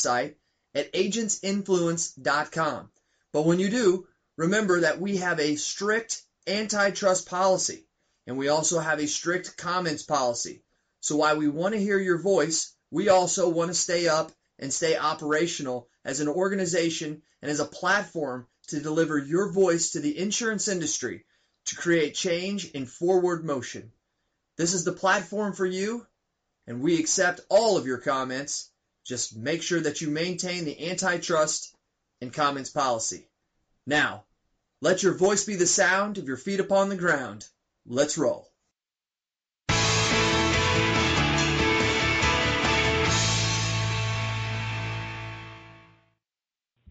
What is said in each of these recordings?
site at agentsinfluence.com. But when you do, remember that we have a strict antitrust policy and we also have a strict comments policy. So while we want to hear your voice, we also want to stay up and stay operational as an organization and as a platform to deliver your voice to the insurance industry to create change in forward motion. This is the platform for you, and we accept all of your comments. Just make sure that you maintain the antitrust and comments policy. Now, let your voice be the sound of your feet upon the ground. Let's roll.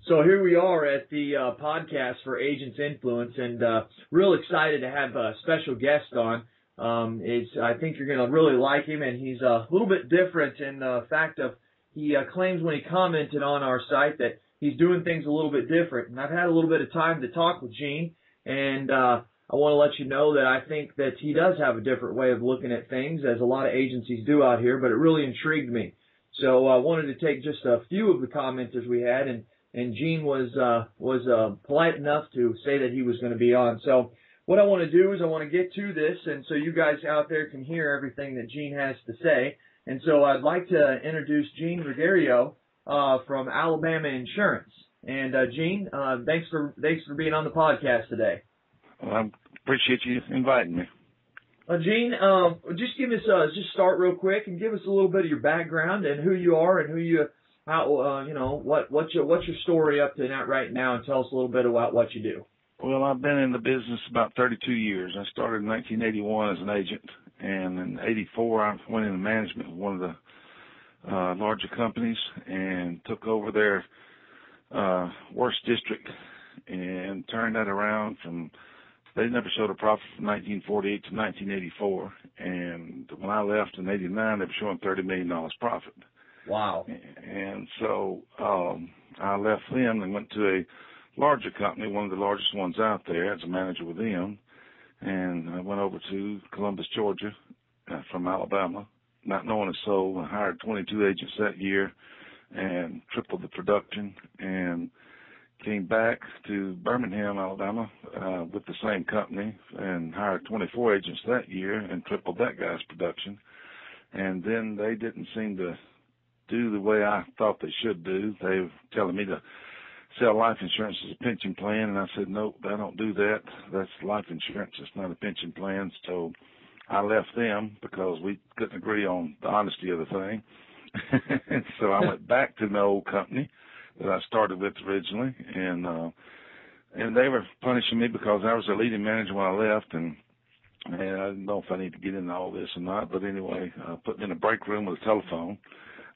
So here we are at the uh, podcast for Agents Influence, and uh, real excited to have a special guest on. Um, it's, I think you're going to really like him, and he's a little bit different in the fact of he uh, claims when he commented on our site that he's doing things a little bit different. And I've had a little bit of time to talk with Gene, and uh, I want to let you know that I think that he does have a different way of looking at things, as a lot of agencies do out here. But it really intrigued me, so I wanted to take just a few of the commenters we had and and Gene was uh, was uh, polite enough to say that he was going to be on. So what I want to do is I want to get to this, and so you guys out there can hear everything that Gene has to say. And so I'd like to introduce Gene Gregario uh, from Alabama Insurance. And uh, Gene, uh, thanks for thanks for being on the podcast today. Well, I appreciate you inviting me. Uh, Gene, um, just give us uh, just start real quick and give us a little bit of your background and who you are and who you how uh, you know what what's your what's your story up to that right now, and tell us a little bit about what you do. Well, I've been in the business about 32 years. I started in 1981 as an agent, and in '84 I went into management of one of the uh, larger companies and took over their uh, worst district and turned that around from they never showed a profit from 1948 to 1984 and when I left in 89 they were showing 30 million dollars profit Wow. And so um, I left them and went to a larger company, one of the largest ones out there, as a manager with them. And I went over to Columbus, Georgia, uh, from Alabama, not knowing a soul. I hired 22 agents that year and tripled the production and came back to Birmingham, Alabama, uh, with the same company and hired 24 agents that year and tripled that guy's production. And then they didn't seem to do the way I thought they should do. They were telling me to sell life insurance as a pension plan, and I said, nope, I don't do that. That's life insurance. It's not a pension plan. So I left them because we couldn't agree on the honesty of the thing. so I went back to the old company that I started with originally, and uh, and they were punishing me because I was a leading manager when I left, and and I don't know if I need to get into all this or not, but anyway, uh, put in a break room with a telephone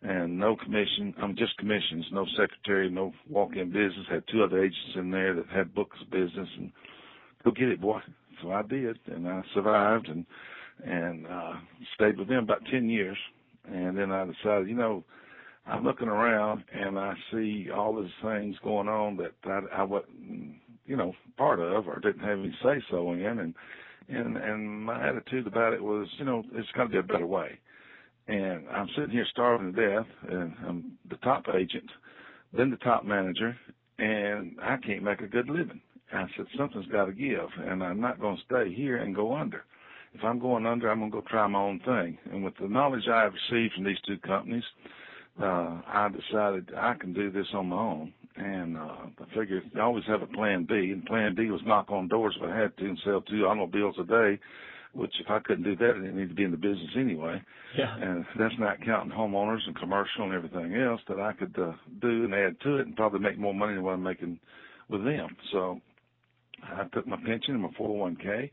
and no commission. I'm just commissions, no secretary, no walk-in business. Had two other agents in there that had books of business, and go get it, boy. So I did, and I survived, and and uh, stayed with them about ten years. And then I decided, you know, I'm looking around and I see all these things going on that I, I wasn't, you know, part of or didn't have any say so in, and and and my attitude about it was, you know, it's got to be a better way and I'm sitting here starving to death, and I'm the top agent, then the top manager, and I can't make a good living. I said something's got to give, and I'm not going to stay here and go under. If I'm going under, I'm going to go try my own thing. And with the knowledge I have received from these two companies, uh, I decided I can do this on my own. And uh, I figured I always have a plan B, and plan B was knock on doors if I had to and sell two automobiles a day which if I couldn't do that, I didn't need to be in the business anyway. Yeah. And that's not counting homeowners and commercial and everything else that I could uh, do and add to it and probably make more money than what I'm making with them. So I took my pension and my 401k,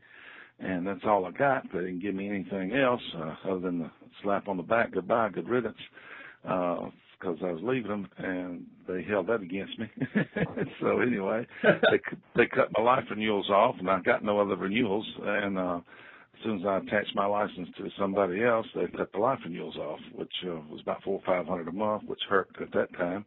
and that's all I got. They didn't give me anything else uh, other than the slap on the back, goodbye, good riddance. Uh, because I was leaving them, and they held that against me. so anyway, they they cut my life renewals off, and I got no other renewals. And uh, as soon as I attached my license to somebody else, they cut the life renewals off, which uh, was about four or five hundred a month, which hurt at that time.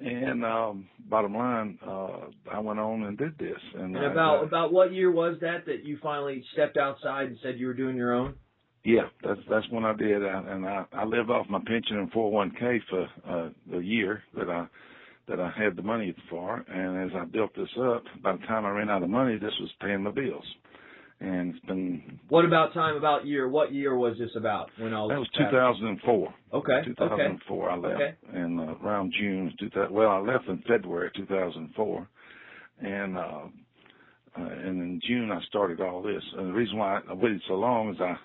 And um, bottom line, uh, I went on and did this. And, and about I, about what year was that that you finally stepped outside and said you were doing your own? Yeah, that's that's when I did, I, and I I lived off my pension and 401k for uh, the year that I that I had the money for, and as I built this up, by the time I ran out of money, this was paying my bills, and it's been. What about time? About year? What year was this about? When all that was 2004. Okay. 2004, okay. I left, okay. and uh, around June 2000. Well, I left in February 2004, and. uh uh, and in June I started all this. And the reason why I waited so long is I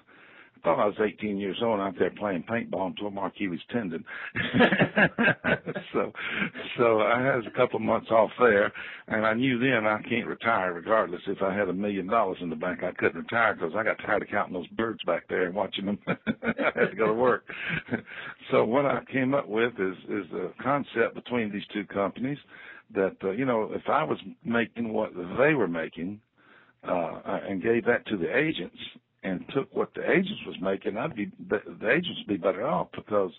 I thought I was 18 years old out there playing paintball and tore my Achilles tendon. so, so I had a couple of months off there, and I knew then I can't retire regardless. If I had a million dollars in the bank, I couldn't retire because I got tired of counting those birds back there and watching them. I had to go to work. so what I came up with is is the concept between these two companies that uh, you know if I was making what they were making uh, and gave that to the agents and took what the agents was making, I'd be the, the agents would be better off because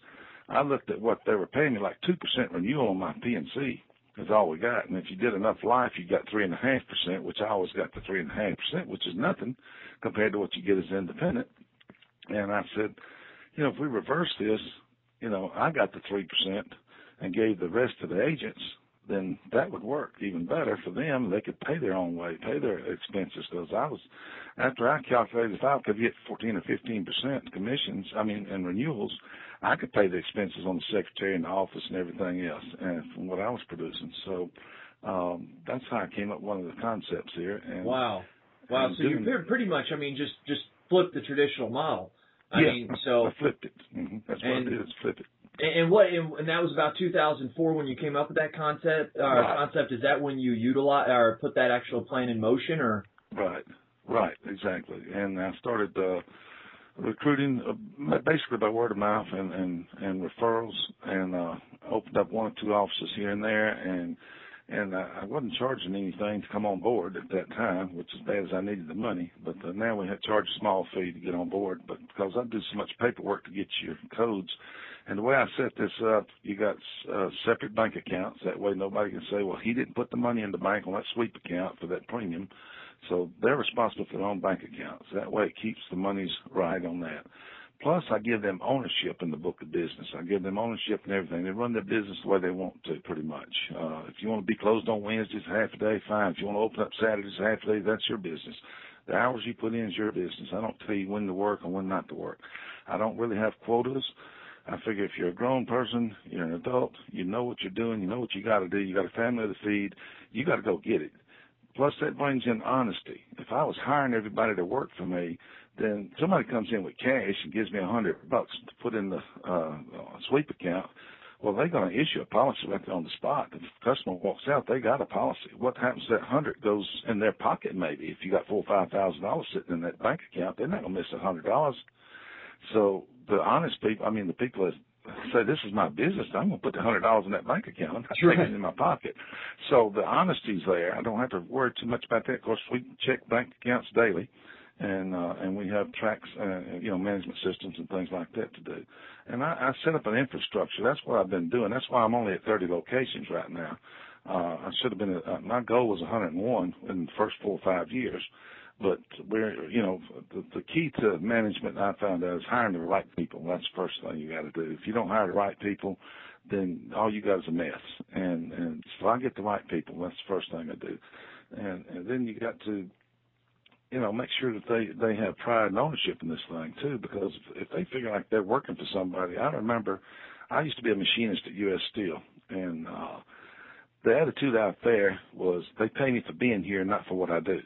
I looked at what they were paying me like two percent renewal on my P&C is all we got, and if you did enough life, you got three and a half percent, which I always got the three and a half percent, which is nothing compared to what you get as independent. And I said, you know, if we reverse this, you know, I got the three percent and gave the rest to the agents then that would work even better for them. They could pay their own way, pay their expenses. Because I was, after I calculated, if I could get 14 or 15 percent commissions, I mean, and renewals, I could pay the expenses on the secretary and the office and everything else, and from what I was producing. So um, that's how I came up with one of the concepts here. And, wow, wow! And so you pretty much, I mean, just just flip the traditional model. I yeah, mean, so I flipped it. Mm-hmm. That's what and, I did. Is flip it. And what and that was about 2004 when you came up with that concept. Uh, right. Concept is that when you utilize or put that actual plan in motion, or right, right, exactly. And I started uh, recruiting uh, basically by word of mouth and and, and referrals, and uh, opened up one or two offices here and there, and and I wasn't charging anything to come on board at that time, which is bad as I needed the money. But uh, now we had to charge a small fee to get on board, but because I do so much paperwork to get your codes and the way I set this up, you got uh, separate bank accounts. That way nobody can say, well, he didn't put the money in the bank on that sweep account for that premium. So they're responsible for their own bank accounts. That way it keeps the monies right on that. Plus, I give them ownership in the book of business. I give them ownership and everything. They run their business the way they want to, pretty much. Uh, if you want to be closed on Wednesdays, half a day, fine. If you want to open up Saturdays, half a day, that's your business. The hours you put in is your business. I don't tell you when to work and when not to work. I don't really have quotas. I figure if you're a grown person, you're an adult, you know what you're doing, you know what you got to do, you got a family to feed, you got to go get it. Plus, that brings in honesty. If I was hiring everybody to work for me, then somebody comes in with cash and gives me a hundred bucks to put in the uh, sweep account. Well, they're going to issue a policy right there on the spot. If the customer walks out, they got a policy. What happens that hundred goes in their pocket maybe. If you got four or five thousand dollars sitting in that bank account, they're not going to miss a hundred dollars. So the honest people, I mean, the people that say this is my business, I'm going to put the hundred dollars in that bank account. I'm not taking it in my pocket. So the honesty's there. I don't have to worry too much about that. Of course, we check bank accounts daily, and uh, and we have tracks, uh, you know, management systems and things like that to do. And I, I set up an infrastructure. That's what I've been doing. That's why I'm only at 30 locations right now. Uh, I should have been. Uh, my goal was 101 in the first four or five years. But we're, you know, the, the key to management I found out is hiring the right people. That's the first thing you got to do. If you don't hire the right people, then all you got is a mess. And and so I get the right people. That's the first thing I do. And and then you got to, you know, make sure that they they have pride and ownership in this thing too. Because if they figure like they're working for somebody, I remember, I used to be a machinist at U.S. Steel, and uh, the attitude out there was they pay me for being here, not for what I do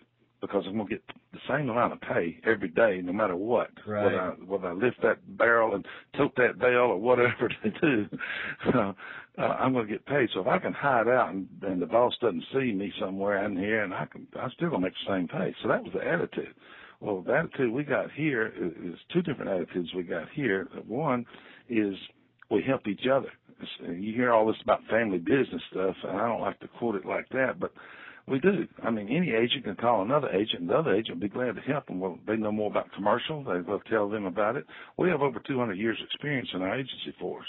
because I'm gonna get the same amount of pay every day, no matter what. Right. Whether I whether I lift that barrel and tote that bale or whatever they do, uh, uh, I'm gonna get paid. So if I can hide out and, and the boss doesn't see me somewhere in here, and I can, I'm still gonna make the same pay. So that was the attitude. Well, the attitude we got here is, is two different attitudes we got here. One is we help each other. You hear all this about family business stuff, and I don't like to quote it like that, but we do. I mean, any agent can call another agent, and the other agent will be glad to help them. Well, they know more about commercial. They will tell them about it. We have over 200 years experience in our agency force,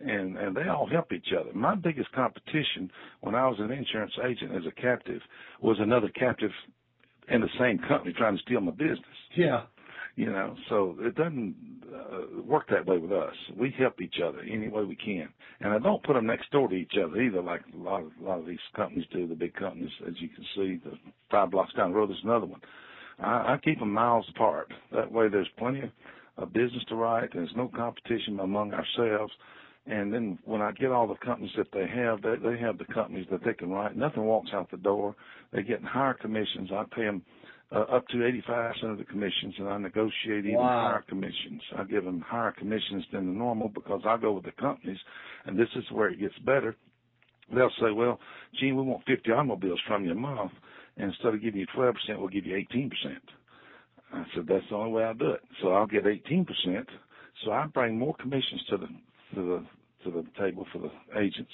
and and they all help each other. My biggest competition when I was an insurance agent as a captive was another captive in the same company trying to steal my business. Yeah. You know, so it doesn't uh, work that way with us. We help each other any way we can, and I don't put them next door to each other either, like a lot of a lot of these companies do. The big companies, as you can see, the five blocks down the road, there's another one. I, I keep them miles apart. That way, there's plenty of, of business to write. There's no competition among ourselves. And then when I get all the companies that they have, they, they have the companies that they can write. Nothing walks out the door. They get higher commissions. I pay them uh, up to 85% of the commissions, and I negotiate even wow. higher commissions. I give them higher commissions than the normal because I go with the companies, and this is where it gets better. They'll say, well, Gene, we want 50 automobiles from you a month, and instead of giving you 12%, we'll give you 18%. I said, that's the only way I'll do it. So I'll get 18%. So I bring more commissions to the to the to the table for the agents,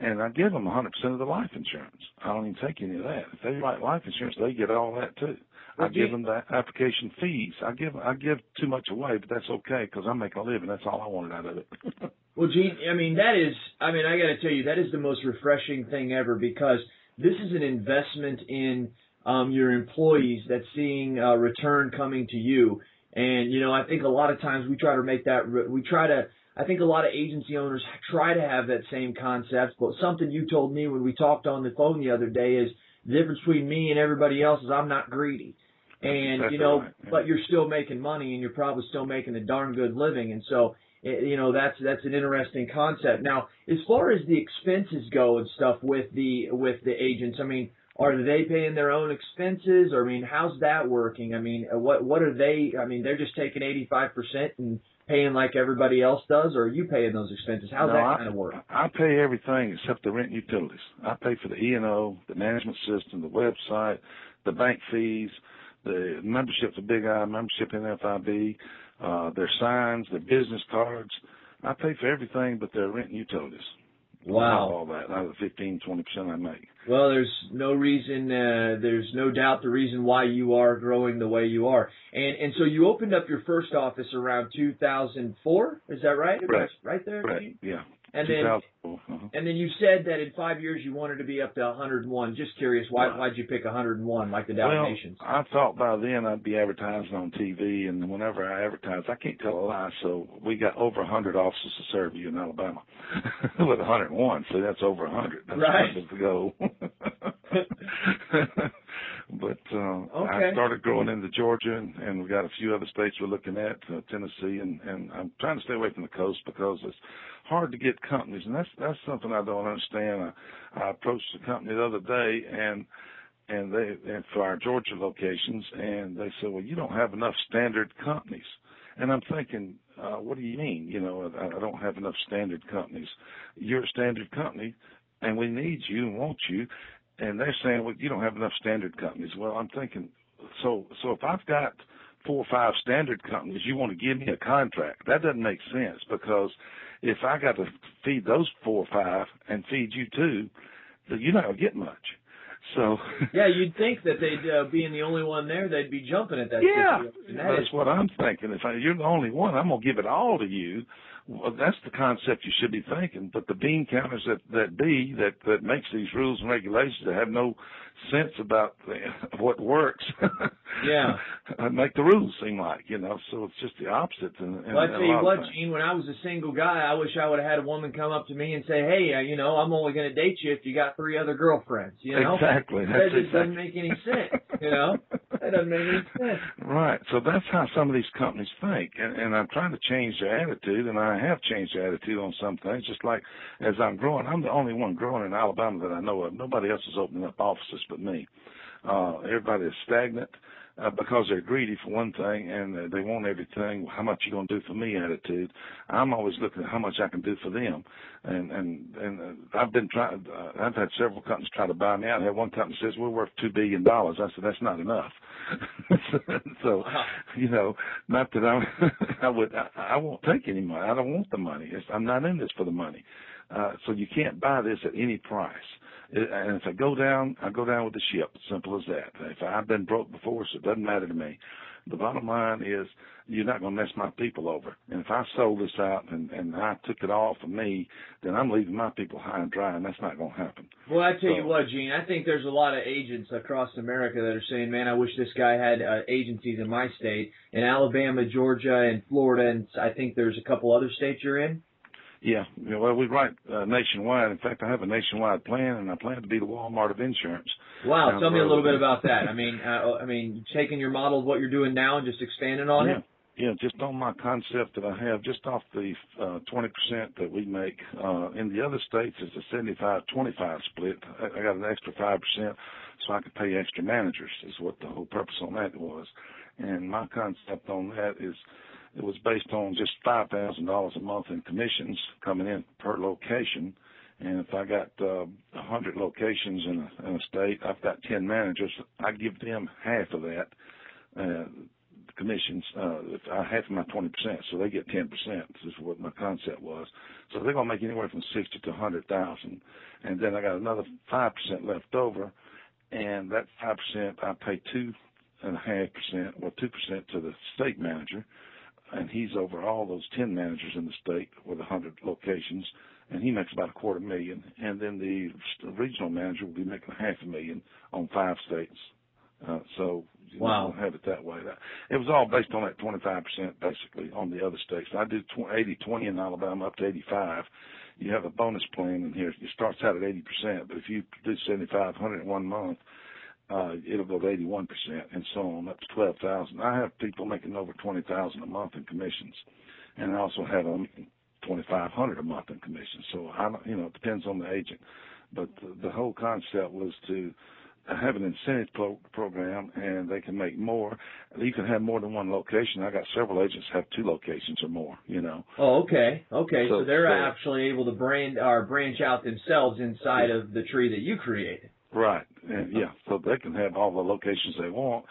and I give them 100% of the life insurance. I don't even take any of that. If they write life insurance, they get all that too. I give them the application fees. I give I give too much away, but that's okay because I make a living. That's all I wanted out of it. well, Gene, I mean that is. I mean I got to tell you that is the most refreshing thing ever because this is an investment in um, your employees that's seeing a return coming to you. And you know I think a lot of times we try to make that we try to I think a lot of agency owners try to have that same concept, but something you told me when we talked on the phone the other day is the difference between me and everybody else is I'm not greedy. And you know, right. yeah. but you're still making money and you're probably still making a darn good living. And so, you know, that's that's an interesting concept. Now, as far as the expenses go and stuff with the with the agents, I mean, are they paying their own expenses or I mean, how's that working? I mean, what what are they I mean, they're just taking 85% and paying like everybody else does, or are you paying those expenses? How's no, that I, kind of work? I pay everything except the rent and utilities. I pay for the E and O, the management system, the website, the bank fees, the membership for Big I, membership in FIB, uh, their signs, their business cards. I pay for everything but their rent and utilities. Wow. All that out of the fifteen, twenty percent I make. Well, there's no reason, uh, there's no doubt the reason why you are growing the way you are. And, and so you opened up your first office around 2004, is that right? Right. Right there? Right, yeah. And then, uh-huh. and then you said that in five years you wanted to be up to 101. Just curious, why, Right. why'd you pick 101 like the Dalmatians? Well, I thought by then I'd be advertising on TV, and whenever I advertise, I can't tell a lie. So we got over a 100 offices to serve you in Alabama with 101. So that's over a 100. That's Right. the goal. but uh, Okay. I started growing into Georgia, and, and we got a few other states we're looking at, uh, Tennessee, and, and I'm trying to stay away from the coast because it's hard to get companies, and that's that's something I don't understand. I, I approached a company the other day, and and they and for our Georgia locations, and they said, "Well, you don't have enough standard companies." And I'm thinking, uh, what do you mean? You know, I, I don't have enough standard companies. You're a standard company, and we need you and want you. And they're saying, well, you don't have enough standard companies. Well, I'm thinking, so so if I've got four or five standard companies, you want to give me a contract? That doesn't make sense because if I got to feed those four or five and feed you two, then you're not gonna get much. So yeah, you'd think that they'd, uh, being the only one there, they'd be jumping at that yeah, situation. That's what I'm thinking. If I, you're the only one, I'm gonna give it all to you. Well, that's the concept you should be thinking. But the bean counters that that be that that makes these rules and regulations that have no sense about the, what works. Yeah. make the rules seem like you know. So it's just the opposite. And, Well, I tell you what. Gene. When I was a single guy, I wish I would have had a woman come up to me and say, "Hey, uh, you know, I'm only going to date you if you got three other girlfriends." You know, Exactly. that That's just exactly. doesn't make any sense. You know, doesn't make any sense. Right. So that's how some of these companies think. And, and I'm trying to change their attitude, and I have changed their attitude on some things. Just like as I'm growing, I'm the only one growing in Alabama that I know of. Nobody else is opening up offices but me. Uh, everybody is stagnant. Because they're greedy for one thing and uh, they want everything. How much you gonna do for me? Attitude. I'm always looking at how much I can do for them, and and and uh, I've been trying. Uh, I've had several companies try to buy me out. I had one company says we're worth two billion dollars. I said that's not enough. so you know, not that I I would I, I won't take any money. I don't want the money. It's, I'm not in this for the money. Uh, so you can't buy this at any price. And if I go down, I go down with the ship. Simple as that. If I've been broke before, so it doesn't matter to me. The bottom line is you're not going to mess my people over. And if I sold this out and, and I took it all for me, then I'm leaving my people high and dry, and that's not going to happen. Well, I tell so, you what, Gene, I think there's a lot of agents across America that are saying, man, I wish this guy had uh, agencies in my state, in Alabama, Georgia, and Florida, and I think there's a couple other states you're in. Yeah, yeah well, we write uh, nationwide. In fact, I have a nationwide plan, and I plan to be the Walmart of insurance. Wow, tell me a little bit about that. I mean, uh, I mean, taking your model of what you're doing now and just expanding on yeah. it. Yeah, just on my concept that I have, just off the uh, 20% that we make. Uh, in the other states, it's a 75-25 split. I, I got an extra 5% so I could pay extra managers is what the whole purpose on that was. And my concept on that is it was based on just $5,000 a month in commissions coming in per location. And if I got uh, 100 locations in a, in a state, I've got 10 managers. I give them half of that. Uh, commissions, uh, half of my 20%, so they get 10%. This is what my concept was. So they're going to make anywhere from 60 to 100,000. And then I got another 5% left over. And that 5%, I pay two and a half percent, well, 2% to the state manager and he's over all those 10 managers in the state with 100 locations, and he makes about a quarter million. And then the regional manager will be making a half a million on five states. Uh, so you wow. know, have it that way. It was all based on that 25% basically on the other states. I do 80, 20 in Alabama up to 85. You have a bonus plan in here. It starts out at 80%, but if you do 75, 100 in one month, uh, it'll go to 81% and so on up to 12,000. I have people making over 20,000 a month in commissions, and I also have them 2,500 a month in commissions. So I, you know, it depends on the agent, but the, the whole concept was to have an incentive pro- program and they can make more. You can have more than one location. I got several agents have two locations or more, you know. Oh, okay. Okay. So, so they're so, actually able to brand or branch out themselves inside yeah. of the tree that you created. Right. And yeah, so they can have all the locations they want.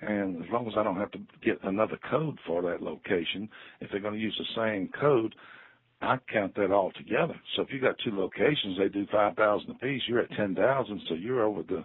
And as long as I don't have to get another code for that location, if they're going to use the same code, I count that all together. So if you got two locations, they do five thousand apiece. You're at ten thousand, so you're over the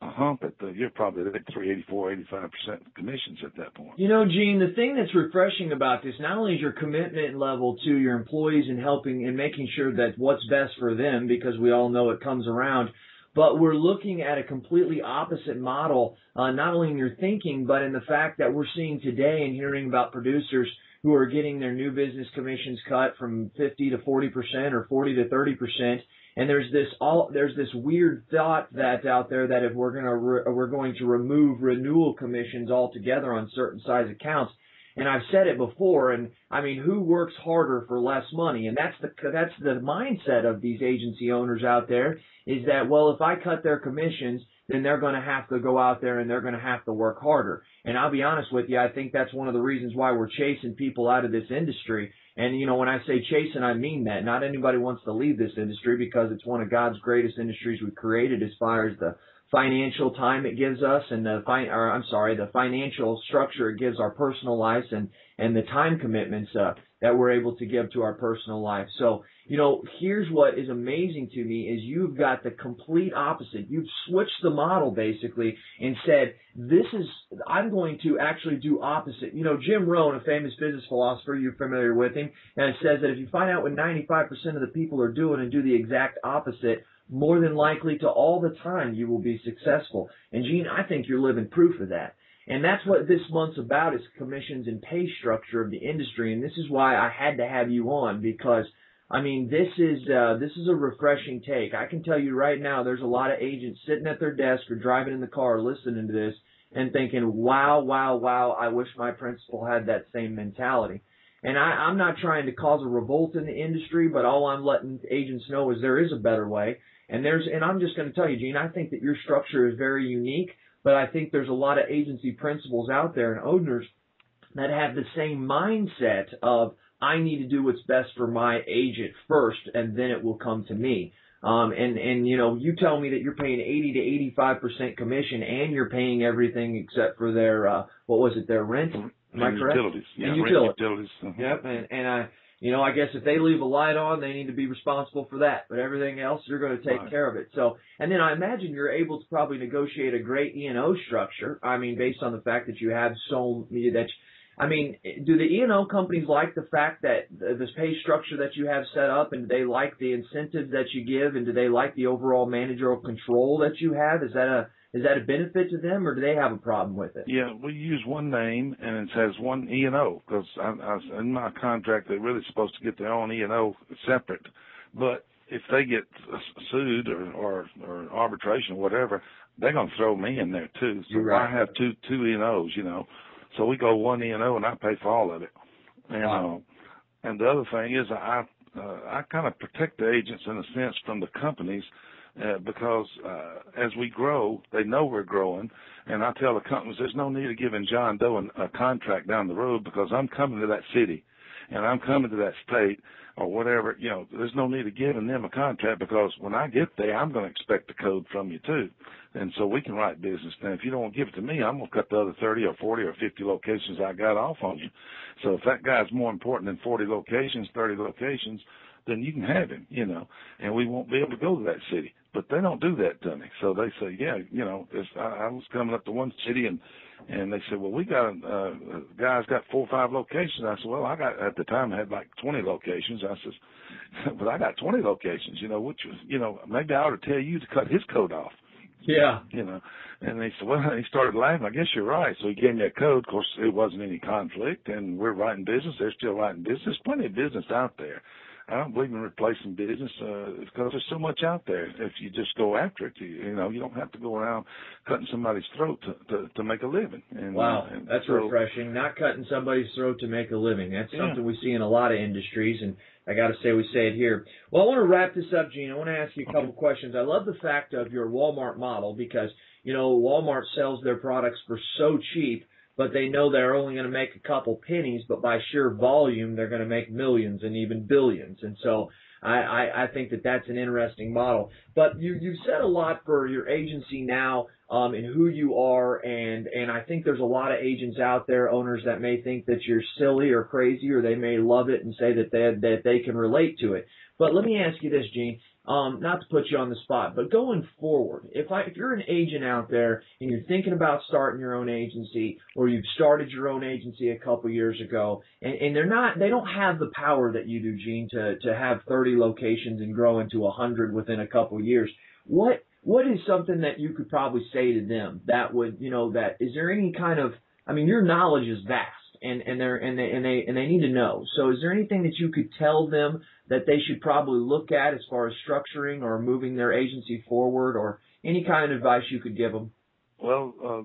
a hump at the. You're probably at three eighty four, eighty five percent commissions at that point. You know, Gene, the thing that's refreshing about this not only is your commitment level to your employees and helping and making sure that what's best for them, because we all know it comes around but we're looking at a completely opposite model, uh, not only in your thinking, but in the fact that we're seeing today and hearing about producers who are getting their new business commissions cut from 50 to 40 percent or 40 to 30 percent. And there's this all there's this weird thought that's out there that if we're gonna re, we're going to remove renewal commissions altogether on certain size accounts, and I've said it before, and I mean, who works harder for less money? And that's the that's the mindset of these agency owners out there is that well, if I cut their commissions, then they're going to have to go out there and they're going to have to work harder. And I'll be honest with you, I think that's one of the reasons why we're chasing people out of this industry. And you know, when I say chasing, I mean that. Not anybody wants to leave this industry because it's one of God's greatest industries we created as far as the financial time it gives us and the fi- or I'm sorry, the financial structure it gives our personal lives and and the time commitments uh, that we're able to give to our personal life. So, you know, here's what is amazing to me is you've got the complete opposite. You've switched the model basically and said, this is, I'm going to actually do opposite. You know, Jim Rohn, a famous business philosopher, you're familiar with him, and it says that if you find out what 95% of the people are doing and do the exact opposite, more than likely to all the time you will be successful. And Gene, I think you're living proof of that. And that's what this month's about is commissions and pay structure of the industry. And this is why I had to have you on because I mean, this is uh, this is a refreshing take. I can tell you right now, there's a lot of agents sitting at their desk or driving in the car listening to this and thinking, "Wow, wow, wow! I wish my principal had that same mentality." And I, I'm not trying to cause a revolt in the industry, but all I'm letting agents know is there is a better way. And there's, and I'm just going to tell you, Gene, I think that your structure is very unique, but I think there's a lot of agency principals out there and owners that have the same mindset of, I need to do what's best for my agent first, and then it will come to me. Um, and, and, you know, you tell me that you're paying 80 to 85% commission and you're paying everything except for their, uh, what was it, their rent? Am and I correct? Utilities. Yeah, and utilities. utilities. Uh-huh. Yep. And, and I, you know, I guess if they leave a light on, they need to be responsible for that. But everything else, you're going to take Right. care of it. So, and then I imagine you're able to probably negotiate a great E and O structure. I mean, based on the fact that you have so that. I mean, do the E and O companies like the fact that this pay structure that you have set up, and do they like the incentives that you give, and do they like the overall managerial control that you have? Is that a is that a benefit to them, or do they have a problem with it? Yeah, we use one name and it says one E and O because I, I, in my contract they're really supposed to get their own E and O separate. But if they get sued or or, or arbitration or whatever, they're gonna throw me in there too. So You're right. I have two two E and O's, you know. So we go one E and O and I pay for all of it. And Wow. uh, and the other thing is I uh, I kind of protect the agents in a sense from the companies uh, because uh, as we grow, they know we're growing, and I tell the companies there's no need of giving John Doe an, a contract down the road because I'm coming to that city, and I'm coming to that state or whatever. You know, there's no need of giving them a contract because when I get there, I'm going to expect the code from you too, and so we can write business. Now, if you don't give it to me, I'm going to cut the other 30 or 40 or 50 locations I got off on you. So if that guy's more important than 40 locations, 30 locations, then you can have him, you know, and we won't be able to go to that city. But they don't do that to me. So they say, yeah, you know, it's, I, I was coming up to one city and, and they said, well, we got, uh, guy's got four or five locations. I said, well, I got, at the time I had like 20 locations. I said, but I got 20 locations, you know, which was, you know, maybe I ought to tell you to cut his coat off Yeah. you know. And they said, well, he started laughing. I guess you're right. So he gave me a code. Of course, it wasn't any conflict, and we're writing business. They're still writing business. There's plenty of business out there. I don't believe in replacing business uh, because there's so much out there. If you just go after it, you, you know, you don't have to go around cutting somebody's throat to to, to make a living. And, Wow, uh, and that's so, refreshing. Not cutting somebody's throat to make a living. That's Yeah. something we see in a lot of industries, and I got to say we say it here. Well, I want to wrap this up, Gene. I want to ask you a couple questions. I love the fact of your Walmart model because you know Walmart sells their products for so cheap, but they know they're only going to make a couple pennies, but by sheer volume, they're going to make millions and even billions. And so I, I, I think that that's an interesting model. But you you said a lot for your agency now um, and who you are, and and I think there's a lot of agents out there, owners that may think that you're silly or crazy, or they may love it and say that they that they can relate to it. But let me ask you this, Gene. Um, not to put you on the spot, but going forward, if I if you're an agent out there and you're thinking about starting your own agency, or you've started your own agency a couple years ago, and, and they're not they don't have the power that you do, Gene, to to have 30 locations and grow into 100 within a couple years. What what is something that you could probably say to them that would you know that is there any kind of I mean your knowledge is vast and and they're and they and they and they need to know. So is there anything that you could tell them that they should probably look at as far as structuring or moving their agency forward or any kind of advice you could give them? Well, uh,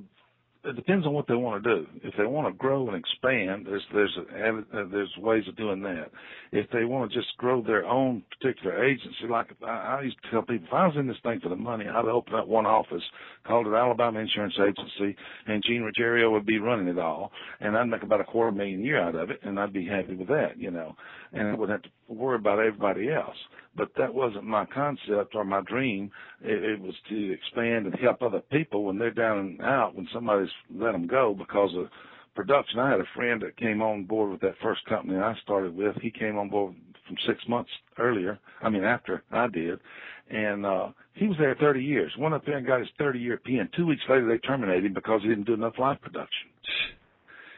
it depends on what they want to do. If they want to grow and expand, there's there's a, uh, there's ways of doing that. If they want to just grow their own particular agency, like I, I used to tell people, if I was in this thing for the money, I'd open up one office, called it Alabama Insurance Agency, and Gene Ruggiero would be running it all, and I'd make about a quarter million a year out of it, and I'd be happy with that, you know, and I wouldn't have to worry about everybody else. But that wasn't my concept or my dream. It, it was to expand and help other people when they're down and out, when somebody's let them go because of production. I had a friend that came on board with that first company I started with. He came on board from six months earlier. I mean, after I did. And, uh, he was there 30 years. Went up there and got his 30 year PN. Two weeks later, they terminated him because he didn't do enough live production.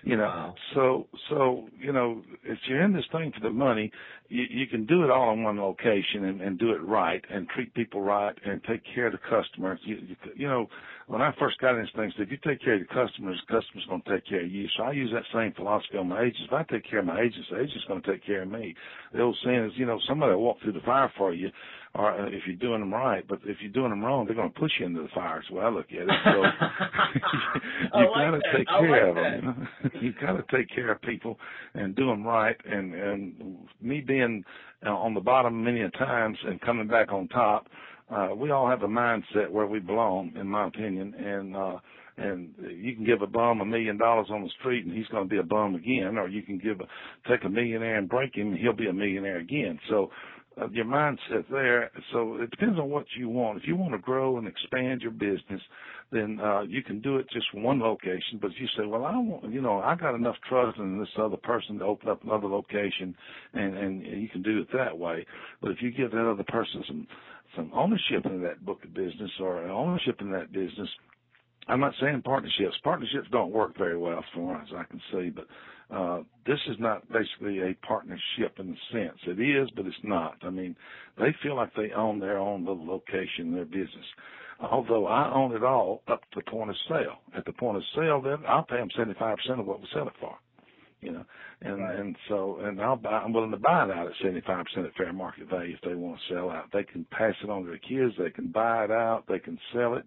You know, Wow. so, so, you know, if you're in this thing for the money, you, you can do it all in one location and, and do it right and treat people right and take care of the customers. You, you, you know, when I first got in this thing, if you take care of your customers, the customer's going to take care of you. So I use that same philosophy on my agents. If I take care of my agents, the agent's going to take care of me. The old saying is, you know, somebody will walk through the fire for you, or uh, if you're doing them right. But if you're doing them wrong, they're going to push you into the fire. Is the way I look at it. So you like got to that. take care like of them. You, got to take care of people and do them right. And and me being uh, on the bottom many a times and coming back on top, uh, we all have a mindset where we belong, in my opinion. And uh, and you can give a bum a million dollars on the street and he's going to be a bum again, or you can give a take a millionaire and break him and he'll be a millionaire again. So uh, your mindset there. So it depends on what you want. If you want to grow and expand your business, then uh, you can do it just one location. But if you say, well, I want, you know, I got enough trust in this other person to open up another location, and and you can do it that way. But if you give that other person some some ownership in that book of business or ownership in that business, I'm not saying partnerships. Partnerships don't work very well, far as I can see, but uh, this is not basically a partnership in the sense. It is, but it's not. I mean, they feel like they own their own little location, their business. Although I own it all up to the point of sale. At the point of sale, then I'll pay them 75% of what we sell it for. You know, and right. and so and I'll buy. I'm willing to buy it out at 75% at fair market value if they want to sell out. They can pass it on to their kids. They can buy it out. They can sell it.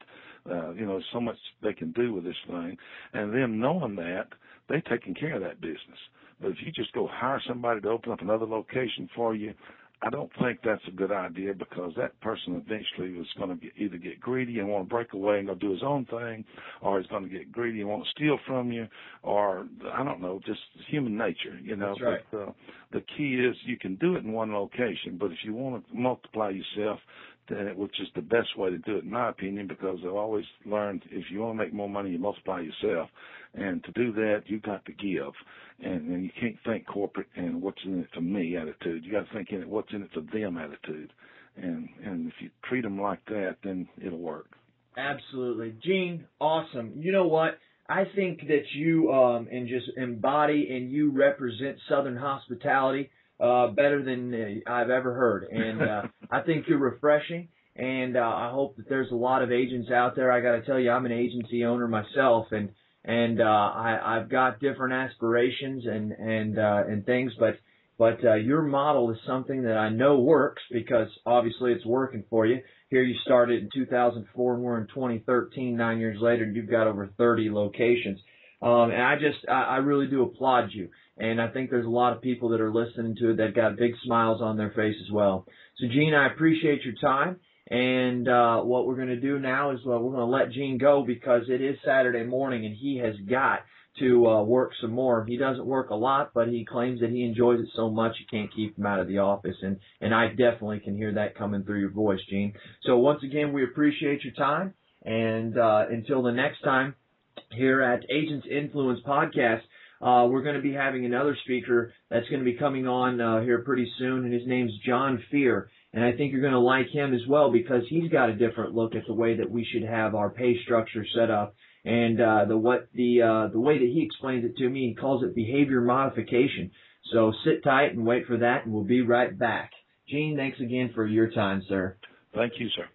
Uh, you know, so much they can do with this thing, and them knowing that they taking care of that business. But if you just go hire somebody to open up another location for you, I don't think that's a good idea because that person eventually is going to get, either get greedy and want to break away and go do his own thing, or he's going to get greedy and want to steal from you, or I don't know, just human nature, you know. That's right. But uh, the key is you can do it in one location, but if you want to multiply yourself, which is the best way to do it, in my opinion, because I've always learned if you want to make more money, you multiply yourself. And to do that, you've got to give. And, and you can't think corporate and what's in it for me attitude. You got to think in it what's in it for them attitude. And and if you treat them like that, then it'll work. Absolutely, Gene. Awesome. You know what? I think that you um and just embody and you represent Southern hospitality uh, better than uh, I've ever heard. And uh, I think you're refreshing. And uh, I hope that there's a lot of agents out there. I got to tell you, I'm an agency owner myself, and and uh, I, I've got different aspirations and and uh, and things, but but uh, your model is something that I know works because obviously it's working for you. Here you started in 2004 and we're in 2013, nine years later, you've got over 30 locations. Um, and I just, I, I really do applaud you. And I think there's a lot of people that are listening to it that got big smiles on their face as well. So Gene, I appreciate your time. And uh, what we're going to do now is uh, we're going to let Gene go because it is Saturday morning and he has got to uh, work some more. He doesn't work a lot, but he claims that he enjoys it so much you can't keep him out of the office. And and I definitely can hear that coming through your voice, Gene. So once again, we appreciate your time. And uh, until the next time, here at Agents Influence Podcast. Uh, we're going to be having another speaker that's going to be coming on uh, here pretty soon, and his name's John Fear. And I think you're going to like him as well because he's got a different look at the way that we should have our pay structure set up. And uh, the what the uh, the way that he explains it to me, he calls it behavior modification. So sit tight and wait for that, and we'll be right back. Gene, thanks again for your time, sir. Thank you, sir.